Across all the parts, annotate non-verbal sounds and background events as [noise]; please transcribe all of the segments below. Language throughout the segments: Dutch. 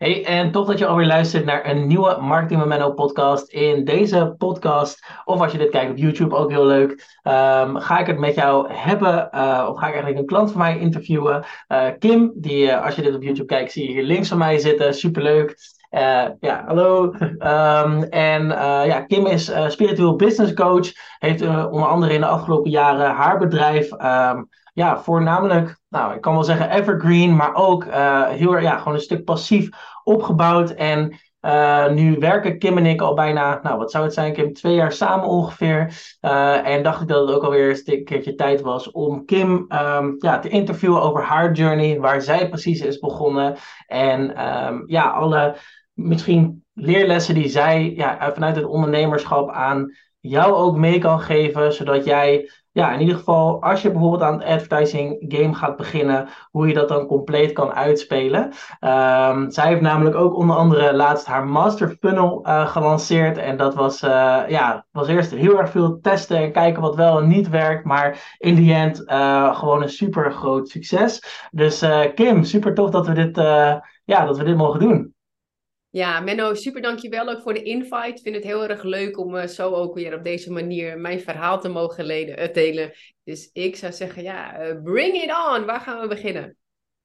Hey, en tof dat je alweer luistert naar een nieuwe Marketing Memento podcast. In deze podcast, of als je dit kijkt op YouTube, ook heel leuk, ehm, ga ik het met jou hebben, uh, of ga ik eigenlijk een klant van mij interviewen. Uh, Kim, die uh, als je dit op YouTube kijkt, zie je hier links van mij zitten, superleuk. Ja, hallo. Um, en ja, Kim is spiritueel business coach, heeft onder andere in de afgelopen jaren haar bedrijf... Um, ja, voornamelijk, nou, ik kan wel zeggen evergreen, maar ook uh, heel ja, gewoon een stuk passief opgebouwd. En uh, nu werken Kim en ik al bijna, nou, wat zou het zijn, Kim, twee jaar samen ongeveer. Uh, en dacht ik dat het ook alweer een keertje tijd was om Kim um, ja, te interviewen over haar journey, waar zij precies is begonnen. En ja, alle misschien leerlessen die zij ja, vanuit het ondernemerschap aan jou ook mee kan geven, zodat jij ja, in ieder geval, als je bijvoorbeeld aan het advertising game gaat beginnen, hoe je dat dan compleet kan uitspelen. Um, zij heeft namelijk ook onder andere laatst haar master funnel uh, gelanceerd. En dat was, uh, ja, was eerst heel erg veel testen en kijken wat wel en niet werkt. Maar in die end uh, gewoon een super groot succes. Dus Kim, super tof dat we dit, ja, dat we dit mogen doen. Ja, Menno, super dankjewel ook voor de invite. Ik vind het heel erg leuk om uh, zo ook weer op deze manier mijn verhaal te mogen leden, uh, delen. Dus ik zou zeggen, ja, uh, bring it on. Waar gaan we beginnen?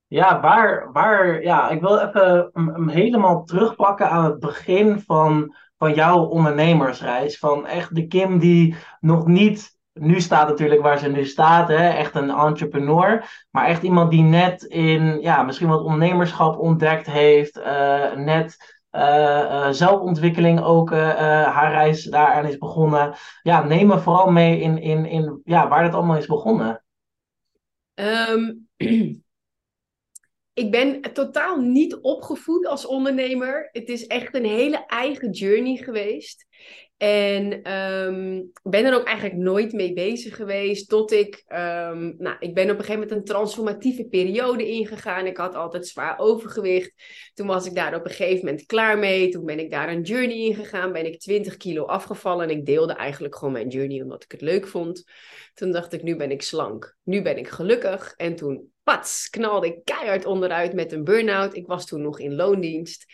Ja, waar, waar, ja, ik wil even helemaal terugpakken aan het begin van, van jouw ondernemersreis. Van echt de Kim die nog niet nu staat natuurlijk waar ze nu staat, hè? echt een entrepreneur. Maar echt iemand die net in, ja, misschien wat ondernemerschap ontdekt heeft. Net zelfontwikkeling ook uh, haar reis daaraan is begonnen. Ja, neem me vooral mee in, in, in ja, waar het allemaal is begonnen. Um, [clears throat] ik ben totaal niet opgevoed als ondernemer. Het is echt een hele eigen journey geweest. En um, ben er ook eigenlijk nooit mee bezig geweest. Tot ik, um, nou, ik ben op een gegeven moment een transformatieve periode ingegaan. Ik had altijd zwaar overgewicht. Toen was ik daar op een gegeven moment klaar mee. Toen ben ik daar een journey ingegaan. Ben ik 20 kilo afgevallen. En ik deelde eigenlijk gewoon mijn journey omdat ik het leuk vond. Toen dacht ik, nu ben ik slank. Nu ben ik gelukkig. En toen, pats, knalde ik keihard onderuit met een burn-out. Ik was toen nog in loondienst.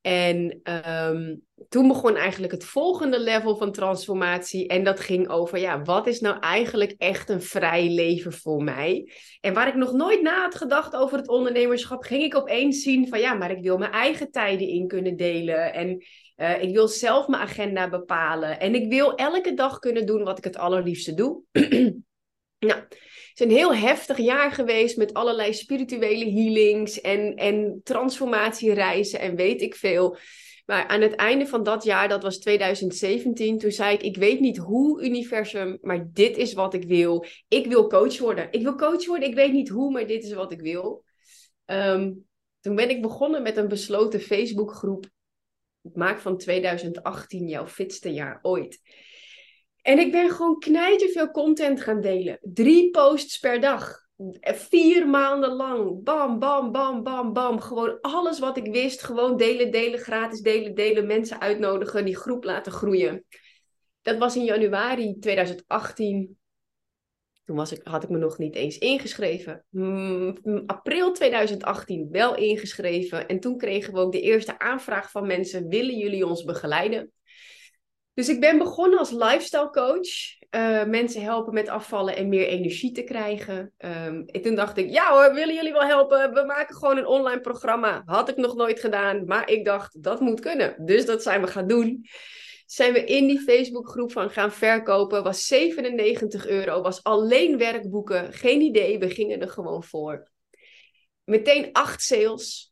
En um, toen begon eigenlijk het volgende level van transformatie. En dat ging over, ja, wat is nou eigenlijk echt een vrij leven voor mij? En waar ik nog nooit na had gedacht over het ondernemerschap, ging ik opeens zien van, ja, maar ik wil mijn eigen tijden in kunnen delen. En uh, ik wil zelf mijn agenda bepalen. En ik wil elke dag kunnen doen wat ik het allerliefste doe. [clears throat] nou, is een heel heftig jaar geweest met allerlei spirituele healings en, en transformatiereizen en weet ik veel. Maar aan het einde van dat jaar, dat was 2017, toen zei ik: Ik weet niet hoe, universum, maar dit is wat ik wil. Ik wil coach worden. Ik wil coach worden. Ik weet niet hoe, maar dit is wat ik wil. Um, toen ben ik begonnen met een besloten Facebookgroep. Maak van 2018 jouw fitste jaar ooit. En ik ben gewoon knijterveel content gaan delen. Drie posts per dag. Vier maanden lang. Bam, bam, bam, bam, bam. Gewoon alles wat ik wist. Gewoon delen, delen, gratis delen, delen. Mensen uitnodigen, die groep laten groeien. Dat was in januari 2018. Toen was ik, had ik me nog niet eens ingeschreven. Mm, april 2018 wel ingeschreven. En toen kregen we ook de eerste aanvraag van mensen: willen jullie ons begeleiden? Dus ik ben begonnen als lifestyle coach. Uh, mensen helpen met afvallen en meer energie te krijgen. Um, en toen dacht ik, ja hoor, willen jullie wel helpen? We maken gewoon een online programma. Had ik nog nooit gedaan, maar ik dacht, dat moet kunnen. Dus dat zijn we gaan doen. Zijn we in die Facebookgroep van gaan verkopen. Was 97 euro, was alleen werkboeken. Geen idee, we gingen er gewoon voor. Meteen acht sales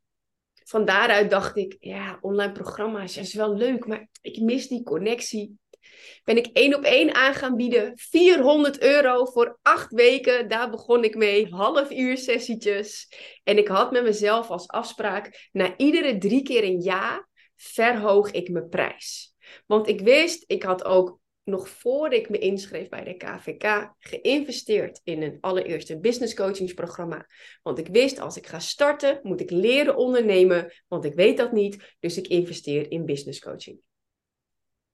van daaruit dacht ik, ja, online programma's is wel leuk, maar ik mis die connectie. Ben ik één op één aan gaan bieden. 400 euro voor acht weken. Daar begon ik mee. Half uur sessietjes. En ik had met mezelf als afspraak, na iedere drie keer een ja, verhoog ik mijn prijs. Want ik wist, ik had ook nog voor ik me inschreef bij de KVK, geïnvesteerd in een allereerste business coachingsprogramma. Want ik wist, als ik ga starten, moet ik leren ondernemen, want ik weet dat niet. Dus ik investeer in business coaching.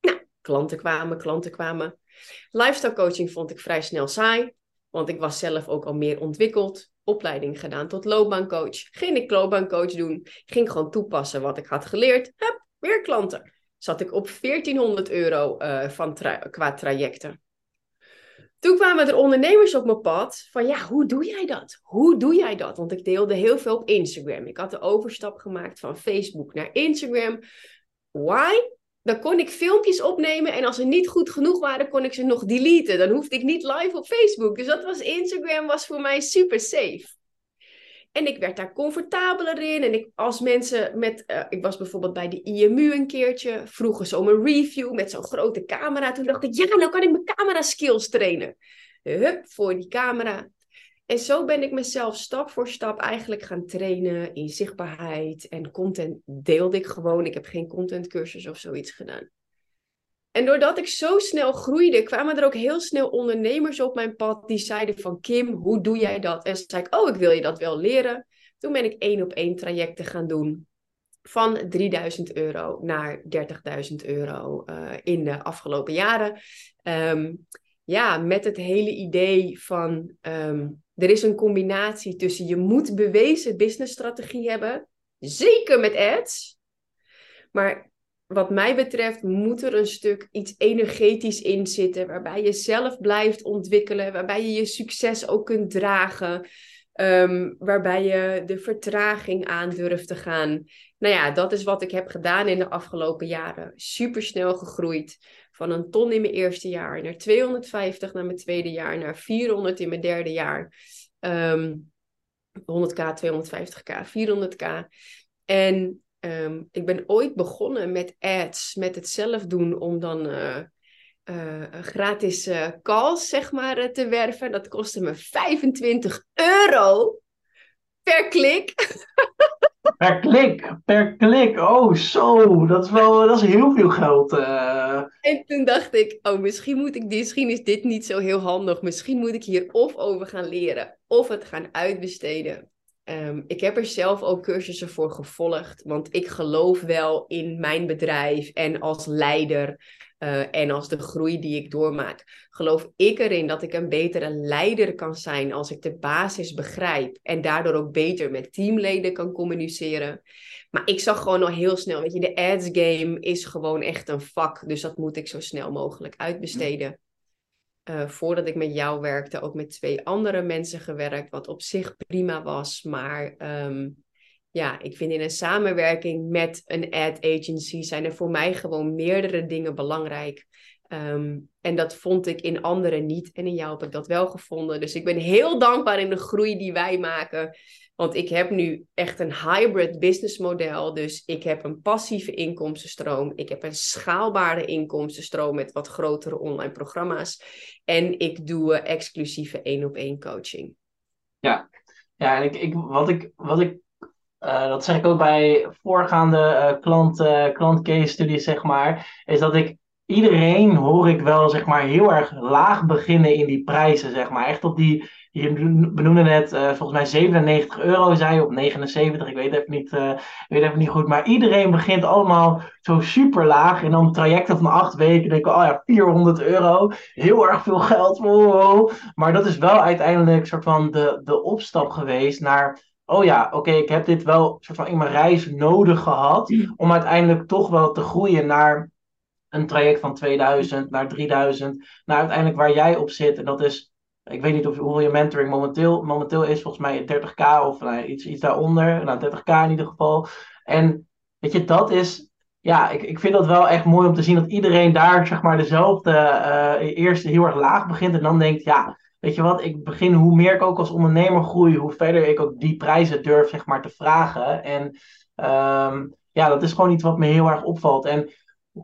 Nou, klanten kwamen, klanten kwamen. Lifestyle coaching vond ik vrij snel saai, want ik was zelf ook al meer ontwikkeld. opleiding gedaan tot loopbaancoach. Ging ik loopbaancoach doen. Ging gewoon toepassen wat ik had geleerd. Hup, weer klanten. Zat ik op 1400 euro uh, van qua trajecten. Toen kwamen er ondernemers op mijn pad van ja, hoe doe jij dat? Hoe doe jij dat? Want ik deelde heel veel op Instagram. Ik had de overstap gemaakt van Facebook naar Instagram. Why? Dan kon ik filmpjes opnemen en als ze niet goed genoeg waren, kon ik ze nog deleten. Dan hoefde ik niet live op Facebook. Dus dat was Instagram was voor mij super safe. En ik werd daar comfortabeler in. En ik, als mensen met. Uh, ik was bijvoorbeeld bij de IMU een keertje. Vroegen ze om een review met zo'n grote camera. Toen dacht ik, ja, nou kan ik mijn camera skills trainen. Hup, voor die camera. En zo ben ik mezelf stap voor stap eigenlijk gaan trainen in zichtbaarheid. En content deelde ik gewoon. Ik heb geen contentcursus of zoiets gedaan. En doordat ik zo snel groeide, kwamen er ook heel snel ondernemers op mijn pad die zeiden van Kim, hoe doe jij dat? En zei ik, oh, ik wil je dat wel leren. Toen ben ik één op één trajecten gaan doen van 3000 euro naar 30.000 euro uh, in de afgelopen jaren. Um, ja, met het hele idee van um, er is een combinatie tussen je moet bewezen businessstrategie hebben, zeker met ads, maar wat mij betreft moet er een stuk iets energetisch in zitten, waarbij je zelf blijft ontwikkelen, waarbij je je succes ook kunt dragen, um, waarbij je de vertraging aan durft te gaan. Nou ja, dat is wat ik heb gedaan in de afgelopen jaren. Super snel gegroeid. Van een ton in mijn eerste jaar naar 250 naar mijn tweede jaar, naar 400 in mijn derde jaar. Um, 100k, 250k, 400k. En Um, ik ben ooit begonnen met ads, met het zelf doen, om dan uh, uh, gratis uh, calls, zeg maar, te werven. Dat kostte me 25 euro per klik. [laughs] Per klik, per klik. Oh, zo. Dat is wel dat is heel veel geld. En toen dacht ik, oh, misschien, moet ik, misschien is dit niet zo heel handig. Misschien moet ik hier of over gaan leren, of het gaan uitbesteden. Ehm, ik heb er zelf ook cursussen voor gevolgd, want ik geloof wel in mijn bedrijf en als leider uh, en als de groei die ik doormaak. Geloof ik erin dat ik een betere leider kan zijn als ik de basis begrijp en daardoor ook beter met teamleden kan communiceren. Maar ik zag gewoon al heel snel, weet je, de ads game is gewoon echt een vak, dus dat moet ik zo snel mogelijk uitbesteden. Uh, voordat ik met jou werkte, ook met twee andere mensen gewerkt, wat op zich prima was. Maar um, ja, ik vind in een samenwerking met een ad agency zijn er voor mij gewoon meerdere dingen belangrijk. Um, en dat vond ik in anderen niet. En in jou heb ik dat wel gevonden. Dus ik ben heel dankbaar in de groei die wij maken. Want ik heb nu echt een hybrid businessmodel. Dus ik heb een passieve inkomstenstroom. Ik heb een schaalbare inkomstenstroom met wat grotere online programma's. En ik doe exclusieve één op één coaching. Ja, ja en ik, wat ik, wat ik uh, dat zeg ik ook bij voorgaande uh, klant, uh, klant case studies, zeg maar, is dat ik iedereen hoor ik wel, zeg maar, heel erg laag beginnen in die prijzen, zeg maar. Echt op die, je benoemde net, uh, volgens mij 97 euro zei op 79, ik weet even niet, uh, weet even niet goed. Maar iedereen begint allemaal zo super laag. En dan trajecten van acht weken, denk ik, oh ja, 400 euro. Heel erg veel geld. Maar dat is wel uiteindelijk soort van de, de opstap geweest naar oh ja, oké, ik heb dit wel soort van in mijn reis nodig gehad. Om uiteindelijk toch wel te groeien naar een traject van 2000 naar 3000, naar uiteindelijk waar jij op zit. En dat is, ik weet niet of, hoeveel je mentoring momenteel, momenteel is, volgens mij 30k of nou, iets, iets daaronder, nou 30k in ieder geval. En weet je, dat is, ja, ik, ik vind dat wel echt mooi om te zien dat iedereen daar, zeg maar, dezelfde, uh, eerst heel erg laag begint en dan denkt, ja, weet je wat, ik begin, hoe meer ik ook als ondernemer groei, hoe verder ik ook die prijzen durf, zeg maar, te vragen. En um, ja, dat is gewoon iets wat me heel erg opvalt. En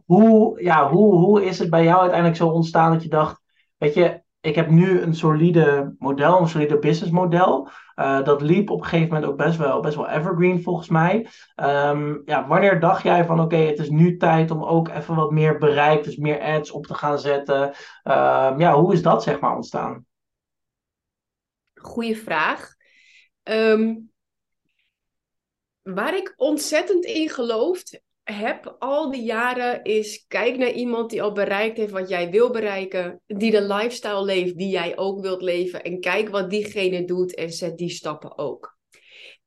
hoe, ja, hoe, hoe is het bij jou uiteindelijk zo ontstaan dat je dacht, weet je, ik heb nu een solide model, een solide businessmodel. Uh, dat liep op een gegeven moment ook best wel, best wel evergreen volgens mij. Um, ja, wanneer dacht jij van oké, het is nu tijd om ook even wat meer bereik, dus meer ads op te gaan zetten? Um, ja, hoe is dat zeg maar ontstaan? Goeie vraag. Um, waar ik ontzettend in geloof, heb al die jaren is kijk naar iemand die al bereikt heeft wat jij wil bereiken, die de lifestyle leeft die jij ook wilt leven en kijk wat diegene doet en zet die stappen ook.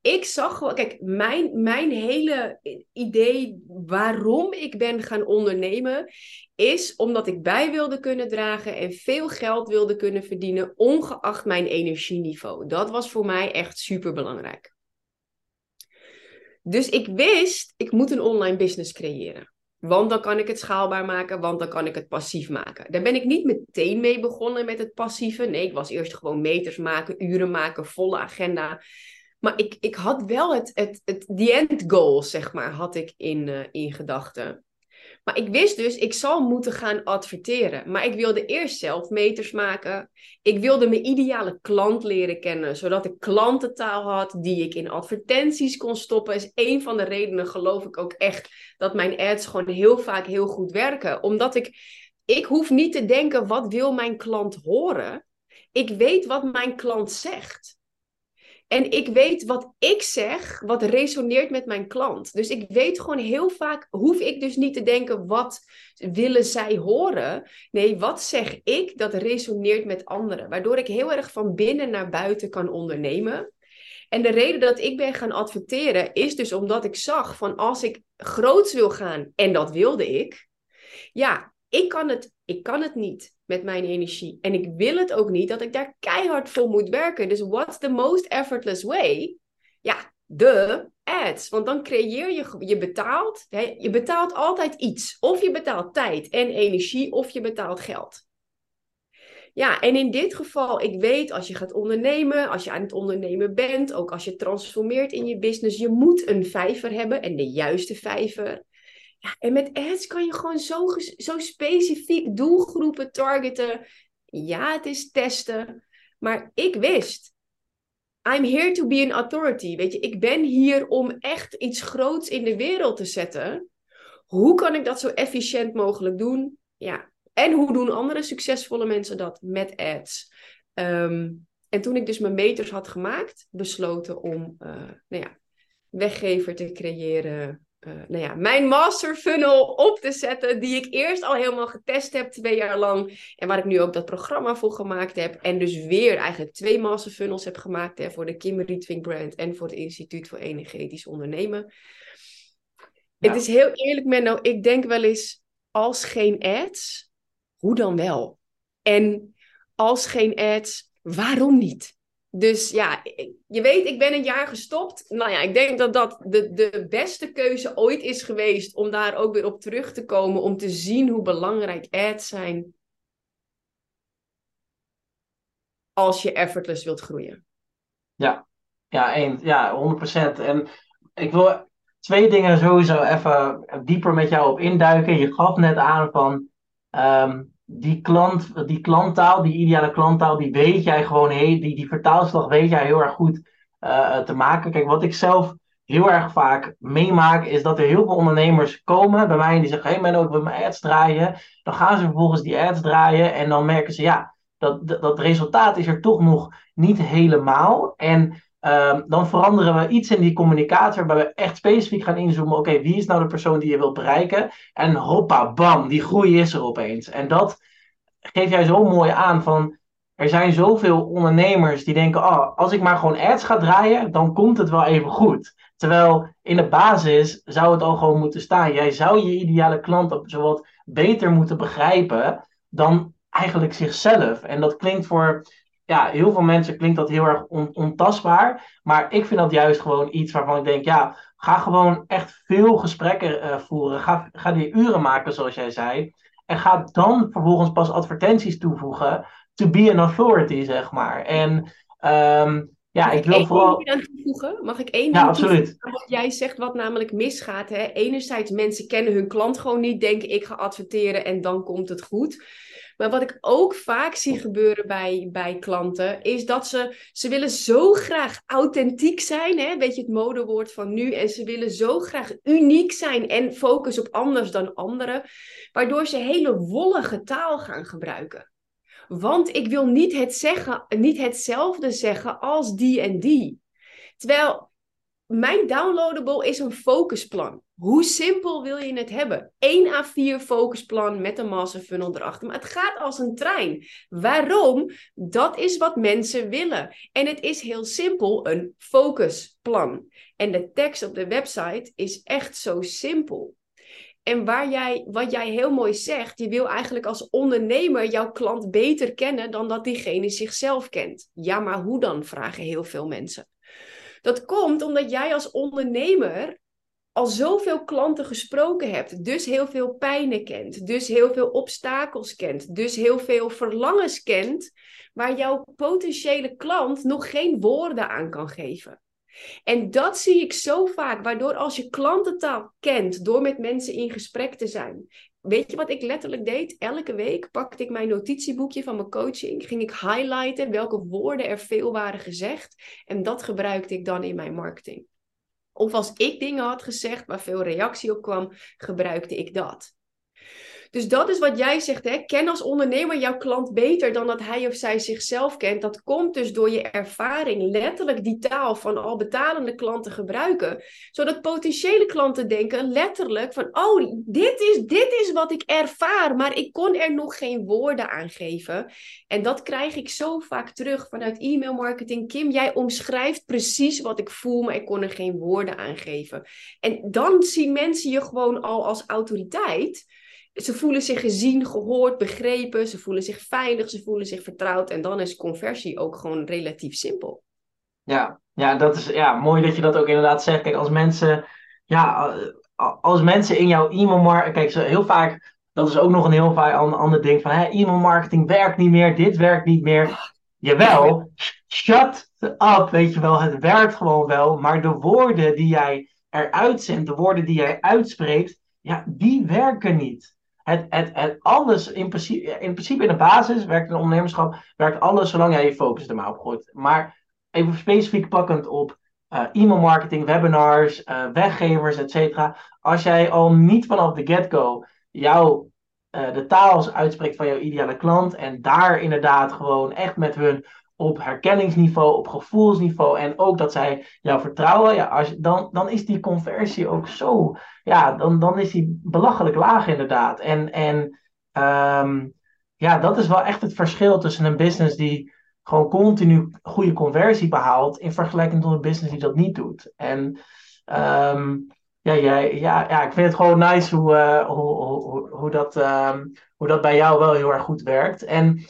Ik zag gewoon, kijk, mijn, mijn hele idee waarom ik ben gaan ondernemen, is omdat ik bij wilde kunnen dragen en veel geld wilde kunnen verdienen, ongeacht mijn energieniveau. Dat was voor mij echt super belangrijk. Dus ik wist, ik moet een online business creëren. Want dan kan ik het schaalbaar maken, want dan kan ik het passief maken. Daar ben ik niet meteen mee begonnen met het passieve. Nee, ik was eerst gewoon meters maken, uren maken, volle agenda. Maar ik, ik had wel het, het, het the end goal, zeg maar, had ik in, uh, in gedachten. Maar ik wist dus, ik zal moeten gaan adverteren. Maar ik wilde eerst zelf meters maken. Ik wilde mijn ideale klant leren kennen, zodat ik klantentaal had die ik in advertenties kon stoppen. Is een van de redenen, geloof ik ook echt, dat mijn ads gewoon heel vaak heel goed werken. Omdat ik, ik hoef niet te denken, wat wil mijn klant horen? Ik weet wat mijn klant zegt. En ik weet wat ik zeg, wat resoneert met mijn klant. Dus ik weet gewoon heel vaak, hoef ik dus niet te denken, wat willen zij horen? Nee, wat zeg ik dat resoneert met anderen? Waardoor ik heel erg van binnen naar buiten kan ondernemen. En de reden dat ik ben gaan adverteren is dus omdat ik zag van als ik groots wil gaan, en dat wilde ik, ja, ik kan het, ik kan het niet met mijn energie. En ik wil het ook niet dat ik daar keihard voor moet werken. Dus what's the most effortless way? Ja, de ads. Want dan creëer je, je betaalt, hè, je betaalt altijd iets. Of je betaalt tijd en energie, of je betaalt geld. Ja, en in dit geval, ik weet als je gaat ondernemen, als je aan het ondernemen bent, ook als je transformeert in je business, je moet een vijver hebben en de juiste vijver. Ja, en met ads kan je gewoon zo, zo specifiek doelgroepen targeten. Ja, het is testen. Maar ik wist, I'm here to be an authority. Weet je, ik ben hier om echt iets groots in de wereld te zetten. Hoe kan ik dat zo efficiënt mogelijk doen? Ja, en hoe doen andere succesvolle mensen dat met ads? Ehm, en toen ik dus mijn meters had gemaakt, besloten om uh, nou ja, weggever te creëren uh, nou ja, mijn master funnel op te zetten, die ik eerst al helemaal getest heb twee jaar lang. En waar ik nu ook dat programma voor gemaakt heb. En dus weer eigenlijk twee master funnels heb gemaakt hè, voor de Kim Rietwink brand en voor het Instituut voor Energetisch Ondernemen. Het is heel eerlijk, Menno, ik denk wel eens, als geen ads, hoe dan wel? En als geen ads, waarom niet? Dus ja, je weet, ik ben een jaar gestopt. Nou ja, ik denk dat dat de, de beste keuze ooit is geweest om daar ook weer op terug te komen. Om te zien hoe belangrijk ads zijn. Als je effortless wilt groeien. Ja, ja, één, ja 100%. En ik wil twee dingen sowieso even dieper met jou op induiken. Je gaf net aan van. Ehm, die, klant, die klanttaal, die ideale klanttaal, die weet jij gewoon, die, die vertaalslag weet jij heel erg goed uh, te maken. Kijk, wat ik zelf heel erg vaak meemaak, is dat er heel veel ondernemers komen bij mij en die zeggen, hé hey, Menno, ik wil mijn ads draaien. Dan gaan ze vervolgens die ads draaien en dan merken ze, ja, dat, dat, dat resultaat is er toch nog niet helemaal. En Ehm, dan veranderen we iets in die communicatie waarbij we echt specifiek gaan inzoomen. Oké, wie is nou de persoon die je wilt bereiken? En hoppa, bam, die groei is er opeens. En dat geef jij zo mooi aan van. Er zijn zoveel ondernemers die denken: oh, als ik maar gewoon ads ga draaien, dan komt het wel even goed. Terwijl in de basis zou het al gewoon moeten staan. Jij zou je ideale klant zo wat beter moeten begrijpen dan eigenlijk zichzelf. En dat klinkt voor ja, heel veel mensen klinkt dat heel erg ontastbaar. Maar ik vind dat juist gewoon iets waarvan ik denk, ja, ga gewoon echt veel gesprekken uh, voeren. Ga, ga die uren maken, zoals jij zei. En ga dan vervolgens pas advertenties toevoegen. To be an authority, zeg maar. En um, ja, Mag ik wil vooral. Ding toevoegen? Mag ik één ja, ding absoluut. Wat jij zegt, wat namelijk misgaat. Hè? Enerzijds, mensen kennen hun klant gewoon niet, denken ik ga adverteren en dan komt het goed. Maar wat ik ook vaak zie gebeuren bij, bij klanten, is dat ze, ze willen zo graag authentiek zijn. Hè? Weet je, het modewoord van nu. En ze willen zo graag uniek zijn en focus op anders dan anderen. Waardoor ze hele wollige taal gaan gebruiken. Want ik wil niet, het zeggen, niet hetzelfde zeggen als die en die. Terwijl mijn downloadable is een focusplan. Hoe simpel wil je het hebben? 1 A4 focusplan met een funnel erachter. Maar het gaat als een trein. Waarom? Dat is wat mensen willen. En het is heel simpel, een focusplan. En de tekst op de website is echt zo simpel. En waar jij, wat jij heel mooi zegt, je wil eigenlijk als ondernemer jouw klant beter kennen dan dat diegene zichzelf kent. Ja, maar hoe dan? vragen heel veel mensen. Dat komt omdat jij als ondernemer al zoveel klanten gesproken hebt, dus heel veel pijnen kent, dus heel veel obstakels kent, dus heel veel verlangens kent, waar jouw potentiële klant nog geen woorden aan kan geven. En dat zie ik zo vaak, waardoor als je klantentaal kent, door met mensen in gesprek te zijn. Weet je wat ik letterlijk deed? Elke week pakte ik mijn notitieboekje van mijn coaching, ging ik highlighten welke woorden er veel waren gezegd en dat gebruikte ik dan in mijn marketing. Of als ik dingen had gezegd waar veel reactie op kwam, gebruikte ik dat. Dus dat is wat jij zegt, hè? ken als ondernemer jouw klant beter dan dat hij of zij zichzelf kent. Dat komt dus door je ervaring, letterlijk die taal van al betalende klanten gebruiken. Zodat potentiële klanten denken letterlijk van, oh, dit is, dit is wat ik ervaar, maar ik kon er nog geen woorden aan geven. En dat krijg ik zo vaak terug vanuit e-mail marketing. Kim, jij omschrijft precies wat ik voel, maar ik kon er geen woorden aan geven. En dan zien mensen je gewoon al als autoriteit ze voelen zich gezien, gehoord, begrepen. Ze voelen zich veilig, ze voelen zich vertrouwd. En dan is conversie ook gewoon relatief simpel. Ja, ja dat is ja, mooi dat je dat ook inderdaad zegt. Kijk, als mensen, ja, als mensen in jouw e-mailmarketing... Kijk, heel vaak, dat is ook nog een heel vaak ander ding van... e-mailmarketing werkt niet meer, dit werkt niet meer. Jawel, shut up, weet je wel. Het werkt gewoon wel. Maar de woorden die jij eruit zendt, de woorden die jij uitspreekt... Ja, die werken niet het, het, het alles, in principe, in principe in de basis werkt een ondernemerschap, werkt alles zolang jij je focus er maar op gooit. Maar even specifiek pakkend op uh, e-mail marketing, webinars, uh, weggevers, et cetera. Als jij al niet vanaf de get-go jouw uh, de taal uitspreekt van jouw ideale klant en daar inderdaad gewoon echt met hun op herkenningsniveau, op gevoelsniveau en ook dat zij jou vertrouwen, ja, als, dan, dan is die conversie ook zo, ja, dan, dan is die belachelijk laag inderdaad. En, en um, ja, dat is wel echt het verschil tussen een business die gewoon continu goede conversie behaalt in vergelijking tot een business die dat niet doet. En um, ja, ja, ja, ja, ik vind het gewoon nice hoe, uh, hoe, hoe, hoe, dat, um, hoe dat bij jou wel heel erg goed werkt. En,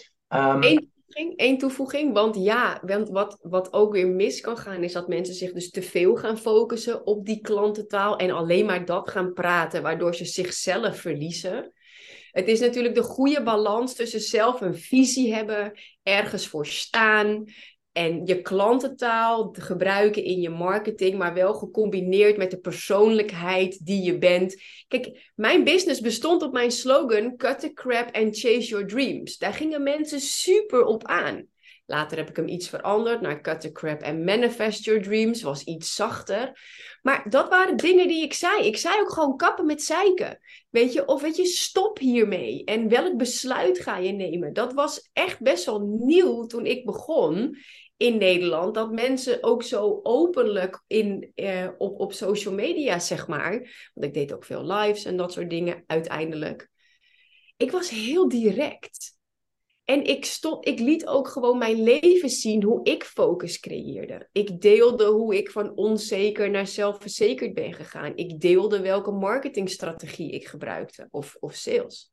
toevoeging, want ja, want wat, wat ook weer mis kan gaan, is dat mensen zich dus te veel gaan focussen op die klantentaal en alleen maar dat gaan praten, waardoor ze zichzelf verliezen. Het is natuurlijk de goede balans tussen zelf een visie hebben, ergens voor staan en je klantentaal gebruiken in je marketing, maar wel gecombineerd met de persoonlijkheid die je bent. Kijk, mijn business bestond op mijn slogan: Cut the crap and chase your dreams. Daar gingen mensen super op aan. Later heb ik hem iets veranderd naar Cut the crap and manifest your dreams. Was iets zachter. Maar dat waren dingen die ik zei. Ik zei ook gewoon kappen met zeiken. Weet je, of weet je, stop hiermee. En welk besluit ga je nemen? Dat was echt best wel nieuw toen ik begon in Nederland. Dat mensen ook zo openlijk in, eh, op, op social media, zeg maar. Want ik deed ook veel lives en dat soort dingen uiteindelijk. Ik was heel direct. En ik, stond, ik liet ook gewoon mijn leven zien hoe ik focus creëerde. Ik deelde hoe ik van onzeker naar zelfverzekerd ben gegaan. Ik deelde welke marketingstrategie ik gebruikte of, of sales.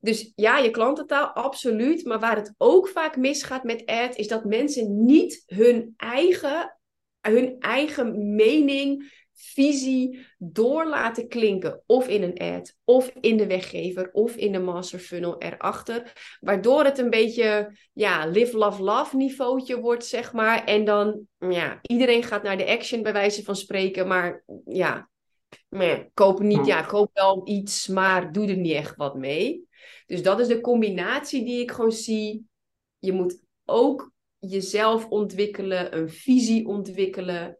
Dus ja, je klantentaal, absoluut. Maar waar het ook vaak misgaat met ad, is dat mensen niet hun eigen, hun eigen mening, visie door laten klinken. Of in een ad, of in de weggever, of in de master funnel erachter. Waardoor het een beetje, ja, live, love, love niveautje wordt, zeg maar. En dan, ja, iedereen gaat naar de action, bij wijze van spreken. Maar ja, koop niet, ja, koop wel iets, maar doe er niet echt wat mee. Dus dat is de combinatie die ik gewoon zie. Je moet ook jezelf ontwikkelen, een visie ontwikkelen,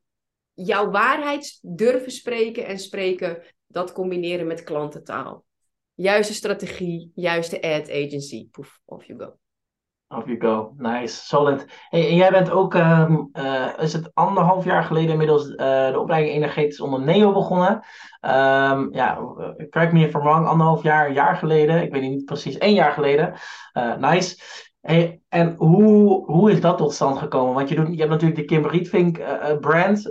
jouw waarheid durven spreken en spreken, dat combineren met klantentaal. Juiste strategie, juiste ad agency, poef, off you go. Off you go. Nice, solid. Hey, en jij bent ook, ehm, eh, is het anderhalf jaar geleden inmiddels uh, de opleiding Energetisch Ondernemen begonnen. Um, ja, correct me if I'm wrong, anderhalf jaar, een jaar geleden. Ik weet niet precies, één jaar geleden. Nice. Hey, en hoe, hoe is dat tot stand gekomen? Want je, doet, je hebt natuurlijk de Kim Rietvink brand.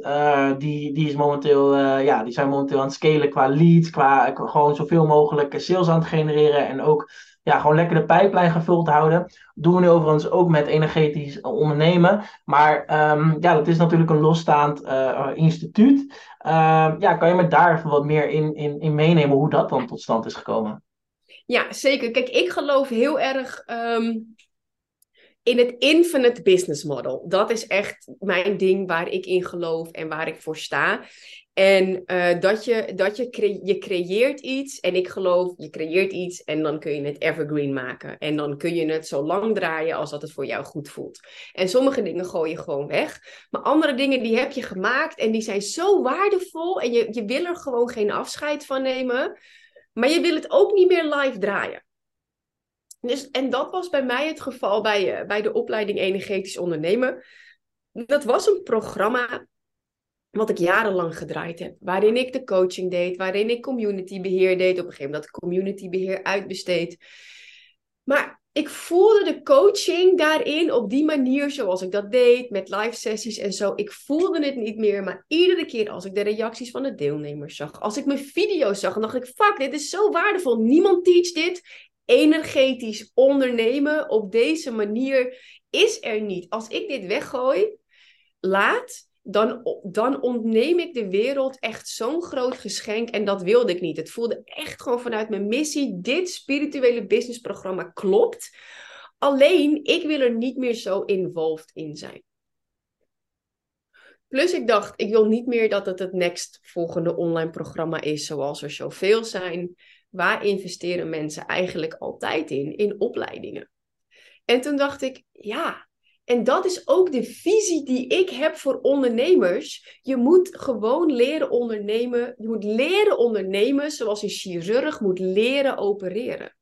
die, die, is momenteel, ja, die zijn momenteel aan het scalen qua leads, qua gewoon zoveel mogelijk sales aan het genereren. En ook ja, gewoon lekker de pijplijn gevuld houden. Doen we nu overigens ook met energetisch ondernemen. Maar um, ja, dat is natuurlijk een losstaand uh, instituut. Uh, ja, kan je me daar even wat meer in, in, in meenemen hoe dat dan tot stand is gekomen? Ja, zeker. Kijk, ik geloof heel erg um, in het infinite business model. Dat is echt mijn ding waar ik in geloof en waar ik voor sta. En uh, dat, je, dat je, je creëert iets en ik geloof, je creëert iets en dan kun je het evergreen maken. En dan kun je het zo lang draaien als dat het voor jou goed voelt. En sommige dingen gooi je gewoon weg. Maar andere dingen die heb je gemaakt en die zijn zo waardevol en je, je wil er gewoon geen afscheid van nemen. Maar je wil het ook niet meer live draaien. Dus, en dat was bij mij het geval bij, uh, bij de opleiding Energetisch Ondernemen. Dat was een programma wat ik jarenlang gedraaid heb. Waarin ik de coaching deed, waarin ik communitybeheer deed. Op een gegeven moment dat communitybeheer uitbesteed. Maar ik voelde de coaching daarin op die manier zoals ik dat deed, met live sessies en zo. Ik voelde het niet meer, maar iedere keer als ik de reacties van de deelnemers zag, als ik mijn video's zag, dan dacht ik, fuck, dit is zo waardevol. Niemand teach dit. Energetisch ondernemen op deze manier is er niet. Als ik dit weggooi, laat, dan, dan ontneem ik de wereld echt zo'n groot geschenk. En dat wilde ik niet. Het voelde echt gewoon vanuit mijn missie. Dit spirituele businessprogramma klopt. Alleen, ik wil er niet meer zo involved in zijn. Plus ik dacht, ik wil niet meer dat het het next volgende online programma is, zoals er zoveel zijn. Waar investeren mensen eigenlijk altijd in? In opleidingen. En toen dacht ik, ja, en dat is ook de visie die ik heb voor ondernemers. Je moet gewoon leren ondernemen. Je moet leren ondernemen zoals een chirurg moet leren opereren.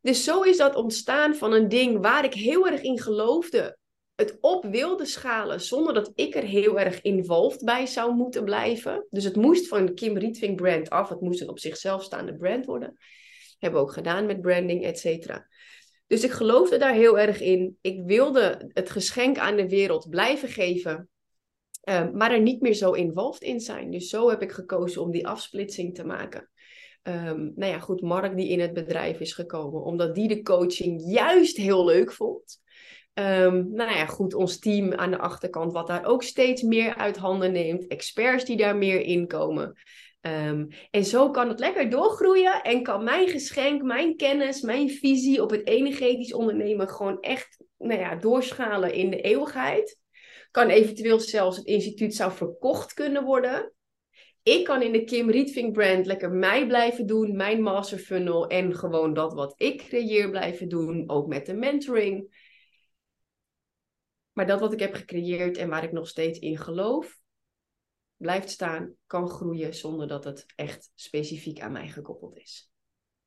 Dus zo is dat ontstaan van een ding waar ik heel erg in geloofde. Het op wilde schalen zonder dat ik er heel erg involved bij zou moeten blijven. Dus het moest van Kim Rietvink brand af. Het moest een op zichzelf staande brand worden. Hebben we ook gedaan met branding, et cetera. Dus ik geloofde daar heel erg in. Ik wilde het geschenk aan de wereld blijven geven, uh, maar er niet meer zo involved in zijn. Dus zo heb ik gekozen om die afsplitsing te maken. Um, nou ja, goed, Mark die in het bedrijf is gekomen, omdat die de coaching juist heel leuk vond. Um, nou ja, goed, ons team aan de achterkant, wat daar ook steeds meer uit handen neemt. Experts die daar meer in komen. Um, en zo kan het lekker doorgroeien en kan mijn geschenk, mijn kennis, mijn visie op het energetisch ondernemen gewoon echt nou ja, doorschalen in de eeuwigheid. Kan eventueel zelfs het instituut zou verkocht kunnen worden. Ik kan in de Kim Rietvink brand lekker mij blijven doen, mijn master funnel en gewoon dat wat ik creëer blijven doen, ook met de mentoring. Maar dat wat ik heb gecreëerd en waar ik nog steeds in geloof, blijft staan, kan groeien zonder dat het echt specifiek aan mij gekoppeld is.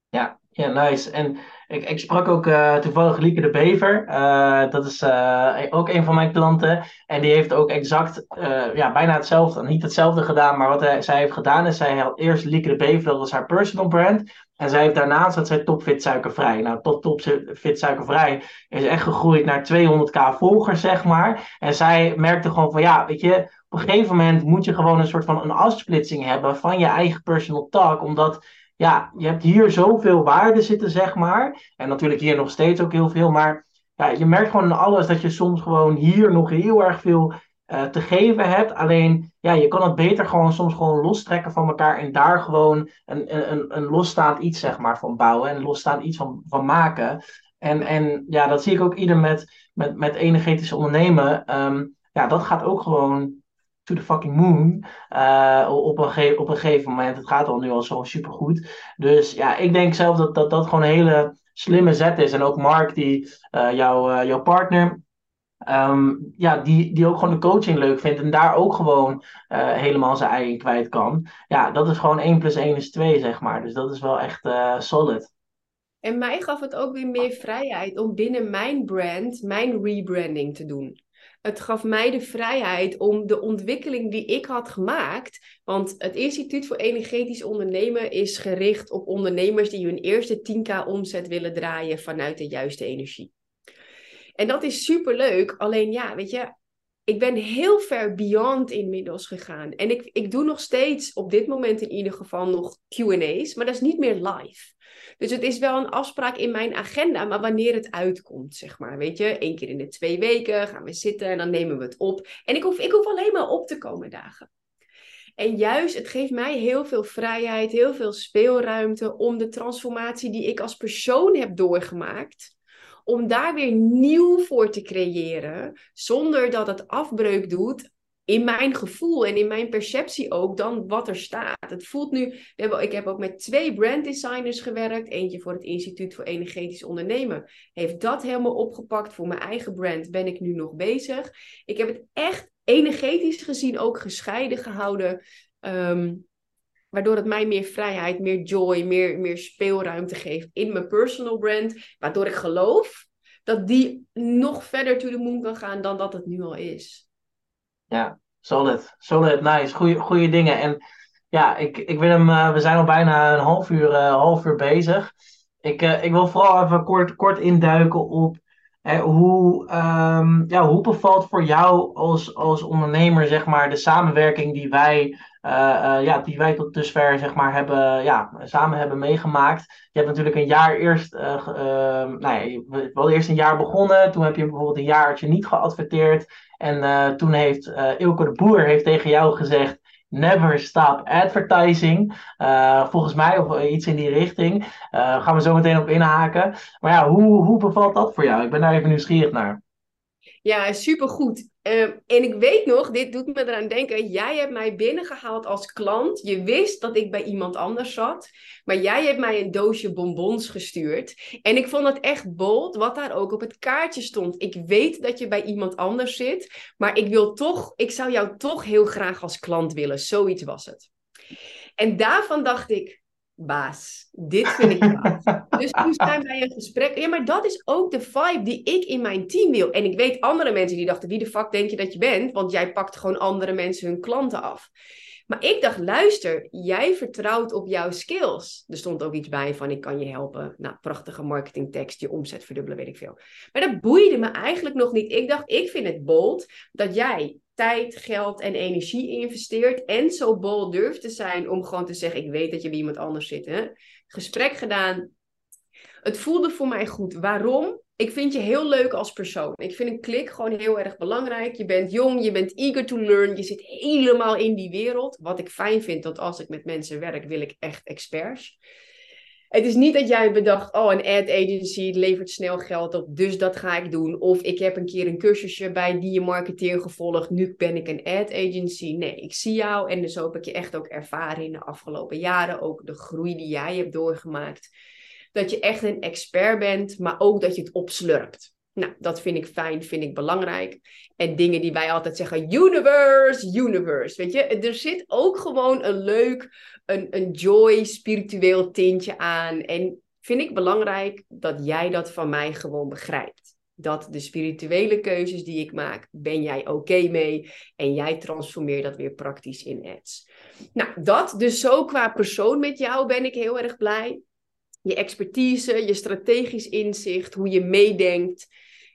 Ja, ja, nice. En ik, ik sprak ook uh, toevallig Lieke de Bever. Uh, dat is uh, ook een van mijn klanten. En die heeft ook exact, ja, bijna hetzelfde, niet hetzelfde gedaan. Maar wat zij heeft gedaan is, zij had eerst Lieke de Bever, dat was haar personal brand. En zij heeft daarnaast dat zij topfit suikervrij. Nou, tot topfit suikervrij is echt gegroeid naar 200k volgers, zeg maar. En zij merkte gewoon van, ja, weet je, op een gegeven moment moet je gewoon een soort van een afsplitsing hebben van je eigen personal talk. Omdat ja, je hebt hier zoveel waarde zitten, zeg maar. En natuurlijk hier nog steeds ook heel veel. Maar ja, je merkt gewoon in alles dat je soms gewoon hier nog heel erg veel uh, te geven hebt. Alleen, ja, je kan het beter gewoon soms gewoon lostrekken van elkaar. En daar gewoon een, een, een losstaand iets, zeg maar, van bouwen. En losstaand iets van, van maken. En, en ja, dat zie ik ook ieder met, met, met energetisch ondernemen. Um, ja, dat gaat ook gewoon to the fucking moon. Uh, op, een op een gegeven moment. Het gaat al nu al zo supergoed. Dus ja, ik denk zelf dat dat, dat gewoon een hele slimme zet is. En ook Mark, die, uh, jou, jouw partner. Um, ja, die, die ook gewoon de coaching leuk vindt en daar ook gewoon helemaal zijn ei in kwijt kan. Ja, dat is gewoon 1 plus 1 is 2, zeg maar. Dus dat is wel echt solid. En mij gaf het ook weer meer vrijheid om binnen mijn brand mijn rebranding te doen. Het gaf mij de vrijheid om de ontwikkeling die ik had gemaakt. Want het Instituut voor Energetisch Ondernemen is gericht op ondernemers die hun eerste 10k omzet willen draaien vanuit de juiste energie. En dat is super leuk. Alleen ja, weet je, ik ben heel ver beyond inmiddels gegaan. En ik, ik doe nog steeds, op dit moment in ieder geval, nog QA's, maar dat is niet meer live. Dus het is wel een afspraak in mijn agenda, maar wanneer het uitkomt, zeg maar. Weet je, één keer in de twee weken gaan we zitten en dan nemen we het op. En ik hoef, ik hoef alleen maar op te komen dagen. En juist, het geeft mij heel veel vrijheid, heel veel speelruimte om de transformatie die ik als persoon heb doorgemaakt, om daar weer nieuw voor te creëren, zonder dat het afbreuk doet in mijn gevoel en in mijn perceptie ook dan wat er staat. Het voelt nu, ik heb ook met twee branddesigners gewerkt. Eentje voor het Instituut voor Energetisch Ondernemen. Heeft dat helemaal opgepakt. Voor mijn eigen brand ben ik nu nog bezig. Ik heb het echt energetisch gezien ook gescheiden gehouden. Ehm, waardoor het mij meer vrijheid, meer joy, meer, meer speelruimte geeft in mijn personal brand. Waardoor ik geloof dat die nog verder to the moon kan gaan dan dat het nu al is. Ja, solid. Solid, nice. Goeie, goeie dingen. En ja, ik, ik wil hem, uh, we zijn al bijna een half uur, uh, half uur bezig. Ik, uh, ik wil vooral even kort, kort induiken op hoe, um, ja, hoe bevalt voor jou als, als ondernemer zeg maar, de samenwerking die wij, ja, die wij tot dusver zeg maar, hebben, ja, samen hebben meegemaakt? Je hebt natuurlijk een jaar eerst, nou ja, we hadden eerst een jaar begonnen. Toen heb je bijvoorbeeld een jaartje niet geadverteerd. En uh, toen heeft uh, Ilko de Boer heeft tegen jou gezegd: Never stop advertising. Uh, volgens mij, of iets in die richting. gaan we zo meteen op inhaken. Maar ja, hoe, hoe bevalt dat voor jou? Ik ben daar even nieuwsgierig naar. Ja, supergoed. Uh, en ik weet nog, dit doet me eraan denken. Jij hebt mij binnengehaald als klant. Je wist dat ik bij iemand anders zat. Maar jij hebt mij een doosje bonbons gestuurd. En ik vond het echt bold, wat daar ook op het kaartje stond. Ik weet dat je bij iemand anders zit. Maar ik wil toch, ik zou jou toch heel graag als klant willen. Zoiets was het. En daarvan dacht ik, baas, dit vind ik baas. [laughs] dus toen zijn wij een gesprek. Ja, maar dat is ook de vibe die ik in mijn team wil. En ik weet andere mensen die dachten, wie de fuck denk je dat je bent? Want jij pakt gewoon andere mensen hun klanten af. Maar ik dacht, luister, jij vertrouwt op jouw skills. Er stond ook iets bij van, ik kan je helpen. Nou, prachtige marketingtekst, je omzet verdubbelen, weet ik veel. Maar dat boeide me eigenlijk nog niet. Ik dacht, ik vind het bold dat jij tijd, geld en energie investeert. En zo bol durft te zijn om gewoon te zeggen: Ik weet dat je bij iemand anders zit. Hè? Gesprek gedaan. Het voelde voor mij goed. Waarom? Ik vind je heel leuk als persoon. Ik vind een klik gewoon heel erg belangrijk. Je bent jong, je bent eager to learn. Je zit helemaal in die wereld. Wat ik fijn vind, dat als ik met mensen werk, wil ik echt experts. Het is niet dat jij bedacht, oh, een ad agency levert snel geld op, dus dat ga ik doen. Of ik heb een keer een cursusje bij die marketeer gevolgd, nu ben ik een ad agency. Nee, ik zie jou en dus heb ik je echt ook ervaren in de afgelopen jaren, ook de groei die jij hebt doorgemaakt. Dat je echt een expert bent, maar ook dat je het opslurpt. Nou, dat vind ik fijn, vind ik belangrijk. En dingen die wij altijd zeggen, universe, universe. Weet je, er zit ook gewoon een leuk, een, een joy, spiritueel tintje aan. En vind ik belangrijk dat jij dat van mij gewoon begrijpt. Dat de spirituele keuzes die ik maak, ben jij oké mee. En jij transformeert dat weer praktisch in ads. Nou, dat dus zo qua persoon met jou ben ik heel erg blij je expertise, je strategisch inzicht, hoe je meedenkt.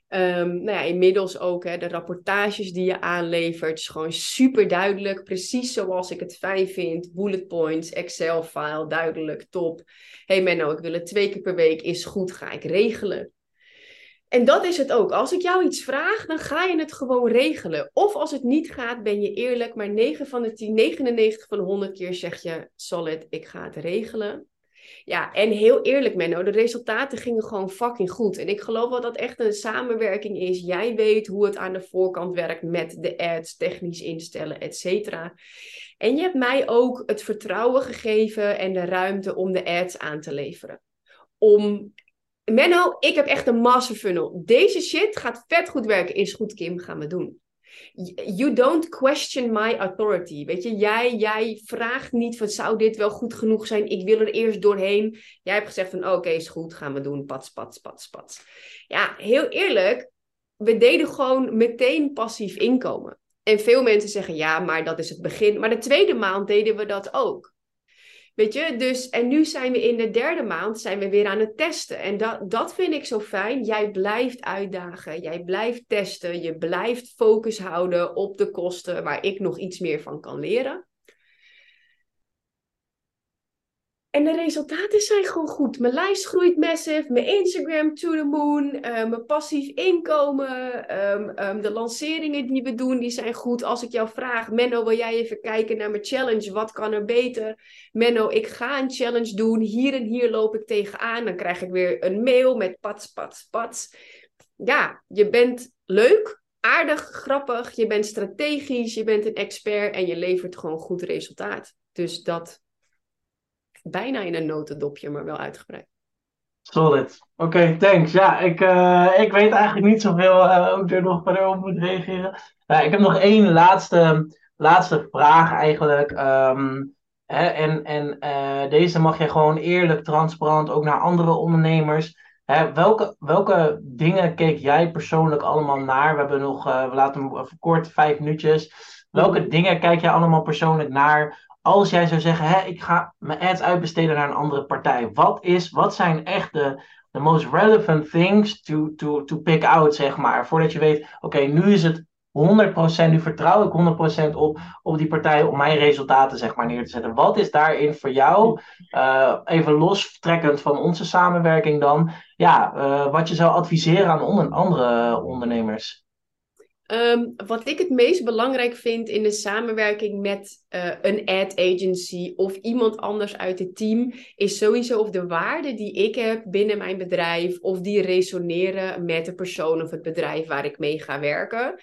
Um, nou ja, inmiddels ook hè, de rapportages die je aanlevert. is gewoon super duidelijk. Precies zoals ik het fijn vind. Bullet points, Excel-file, duidelijk, top. hey Menno, ik wil het twee keer per week. Is goed, ga ik regelen. En dat is het ook. Als ik jou iets vraag, dan ga je het gewoon regelen. Of als het niet gaat, ben je eerlijk. Maar 9 van de 10, 99 van de 100 keer zeg je: Solid, ik ga het regelen. Ja, en heel eerlijk Menno, de resultaten gingen gewoon fucking goed. En ik geloof wel dat echt een samenwerking is. Jij weet hoe het aan de voorkant werkt met de ads, technisch instellen, et cetera. En je hebt mij ook het vertrouwen gegeven en de ruimte om de ads aan te leveren. Om Menno, ik heb echt een master funnel. Deze shit gaat vet goed werken. Is goed, Kim, gaan we doen. You don't question my authority. Weet je, jij, jij vraagt niet van zou dit wel goed genoeg zijn? Ik wil er eerst doorheen. Jij hebt gezegd van oké, is goed, gaan we doen. Pats, pats, pats, pats. Ja, heel eerlijk, we deden gewoon meteen passief inkomen. En veel mensen zeggen ja, maar dat is het begin. Maar de tweede maand deden we dat ook. Weet je, dus en nu zijn we in de derde maand zijn we weer aan het testen. En dat, dat vind ik zo fijn. Jij blijft uitdagen, jij blijft testen, je blijft focus houden op de kosten waar ik nog iets meer van kan leren. En de resultaten zijn gewoon goed. Mijn lijst groeit massive. Mijn Instagram to the moon. Uh, mijn passief inkomen. Um, um, de lanceringen die we doen, die zijn goed. Als ik jou vraag, Menno, wil jij even kijken naar mijn challenge? Wat kan er beter? Menno, ik ga een challenge doen. Hier en hier loop ik tegenaan. Dan krijg ik weer een mail met pats, pats, pats. Ja, je bent leuk, aardig, grappig. Je bent strategisch. Je bent een expert. En je levert gewoon goed resultaat. Dus dat bijna in een notendopje, maar wel uitgebreid. Solid. Oké, thanks. Ja, ik, uh, ik weet eigenlijk niet zoveel uh, ook er nog verder op moet reageren. Uh, ik heb nog één laatste, laatste vraag eigenlijk. Um, hè, en en deze mag je gewoon eerlijk, transparant ook naar andere ondernemers. Hè, welke, welke dingen keek jij persoonlijk allemaal naar? We hebben nog, we laten hem even kort, vijf minuutjes. Welke mhm. dingen kijk jij allemaal persoonlijk naar als jij zou zeggen, hè, ik ga mijn ads uitbesteden naar een andere partij, wat, is, wat zijn echt de, de most relevant things to, to, to pick out, zeg maar, voordat je weet, oké, nu is het 100%, nu vertrouw ik 100% op, op die partij om mijn resultaten zeg maar neer te zetten. Wat is daarin voor jou, uh, even lostrekkend van onze samenwerking dan, ja, uh, wat je zou adviseren aan onder, andere ondernemers? Um, wat ik het meest belangrijk vind in de samenwerking met uh, een ad agency of iemand anders uit het team, is sowieso of de waarden die ik heb binnen mijn bedrijf, of die resoneren met de persoon of het bedrijf waar ik mee ga werken.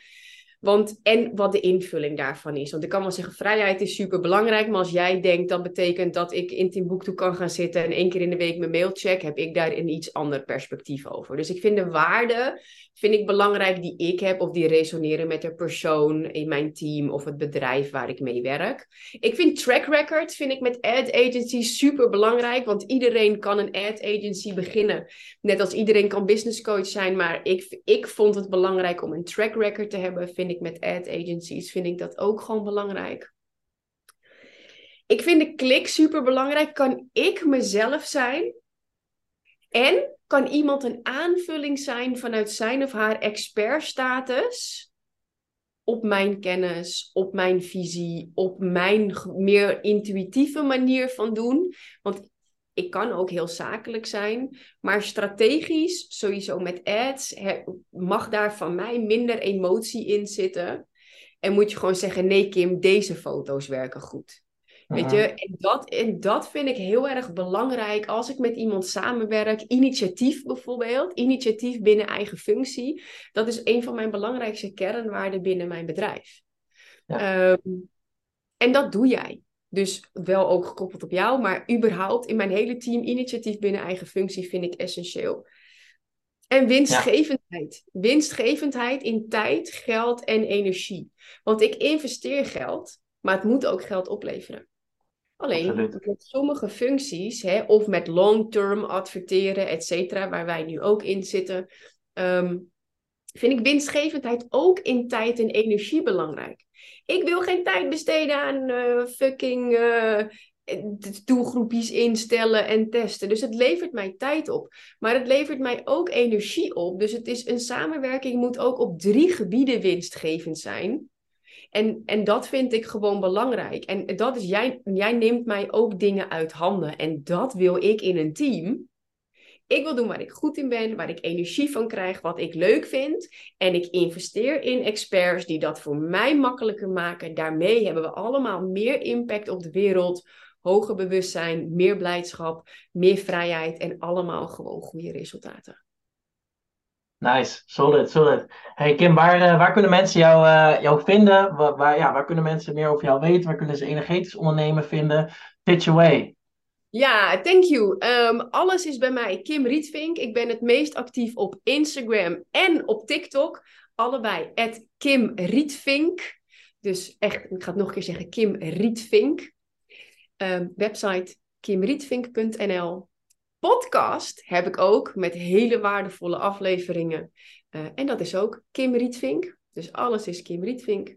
Want, en wat de invulling daarvan is. Want ik kan wel zeggen, vrijheid is super belangrijk. Maar als jij denkt, dat betekent dat ik in Timbuktu kan gaan zitten en één keer in de week mijn mail check, heb ik daar een iets ander perspectief over. Dus ik vind de waarden vind ik belangrijk die ik heb of die resoneren met de persoon in mijn team of het bedrijf waar ik mee werk. Ik vind track record vind ik met ad agencies super belangrijk, want iedereen kan een ad agency beginnen. Net als iedereen kan business coach zijn, maar ik, ik vond het belangrijk om een track record te hebben, vind ik met ad agencies, vind ik dat ook gewoon belangrijk. Ik vind de klik super belangrijk. Kan ik mezelf zijn? En kan iemand een aanvulling zijn vanuit zijn of haar expertstatus op mijn kennis, op mijn visie, op mijn meer intuïtieve manier van doen? Want ik kan ook heel zakelijk zijn, maar strategisch, sowieso met ads, mag daar van mij minder emotie in zitten. En moet je gewoon zeggen: nee, Kim, deze foto's werken goed. Weet je, en dat, en dat vind ik heel erg belangrijk als ik met iemand samenwerk. Initiatief bijvoorbeeld, initiatief binnen eigen functie. Dat is een van mijn belangrijkste kernwaarden binnen mijn bedrijf. Ehm, en dat doe jij. Dus wel ook gekoppeld op jou, maar überhaupt in mijn hele team initiatief binnen eigen functie vind ik essentieel. En winstgevendheid. Winstgevendheid in tijd, geld en energie. Want ik investeer geld, maar het moet ook geld opleveren. Alleen met sommige functies, hè, of met long-term adverteren, et cetera, waar wij nu ook in zitten, um, vind ik winstgevendheid ook in tijd en energie belangrijk. Ik wil geen tijd besteden aan uh, fucking uh, doelgroepjes instellen en testen. Dus het levert mij tijd op. Maar het levert mij ook energie op. Dus het is een samenwerking moet ook op drie gebieden winstgevend zijn. En, en dat vind ik gewoon belangrijk. En dat is, jij, jij neemt mij ook dingen uit handen. En dat wil ik in een team. Ik wil doen waar ik goed in ben, waar ik energie van krijg, wat ik leuk vind. En ik investeer in experts die dat voor mij makkelijker maken. Daarmee hebben we allemaal meer impact op de wereld, hoger bewustzijn, meer blijdschap, meer vrijheid en allemaal gewoon goede resultaten. Nice, solid, solid. Hey Kim, waar, waar kunnen mensen jou, uh, jou vinden? Waar, ja, waar kunnen mensen meer over jou weten? Waar kunnen ze energetisch ondernemen vinden? Pitch away. Ja, thank you. Um, alles is bij mij Kim Rietvink. Ik ben het meest actief op Instagram en op TikTok. allebei at Kim Rietvink. Dus echt, ik ga het nog een keer zeggen, Kim Rietvink. Um, website kimrietvink.nl. Podcast heb ik ook met hele waardevolle afleveringen. Uh, en dat is ook Kim Rietvink. Dus alles is Kim Rietvink.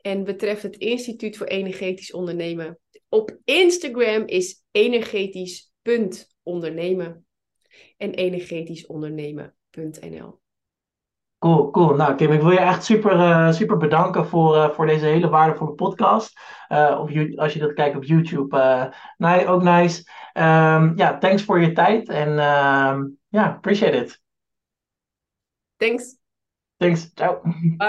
En betreft het Instituut voor Energetisch Ondernemen. Op Instagram is energetisch.ondernemen. En energetischondernemen.nl. Cool, cool. Nou, Kim, ik wil je echt super, uh, super bedanken voor, uh, voor deze hele waardevolle podcast. Of als je dat kijkt op YouTube, nee, ook nice. Um, ja, thanks voor je tijd en ja, appreciate it. Thanks. Thanks. Ciao. Bye.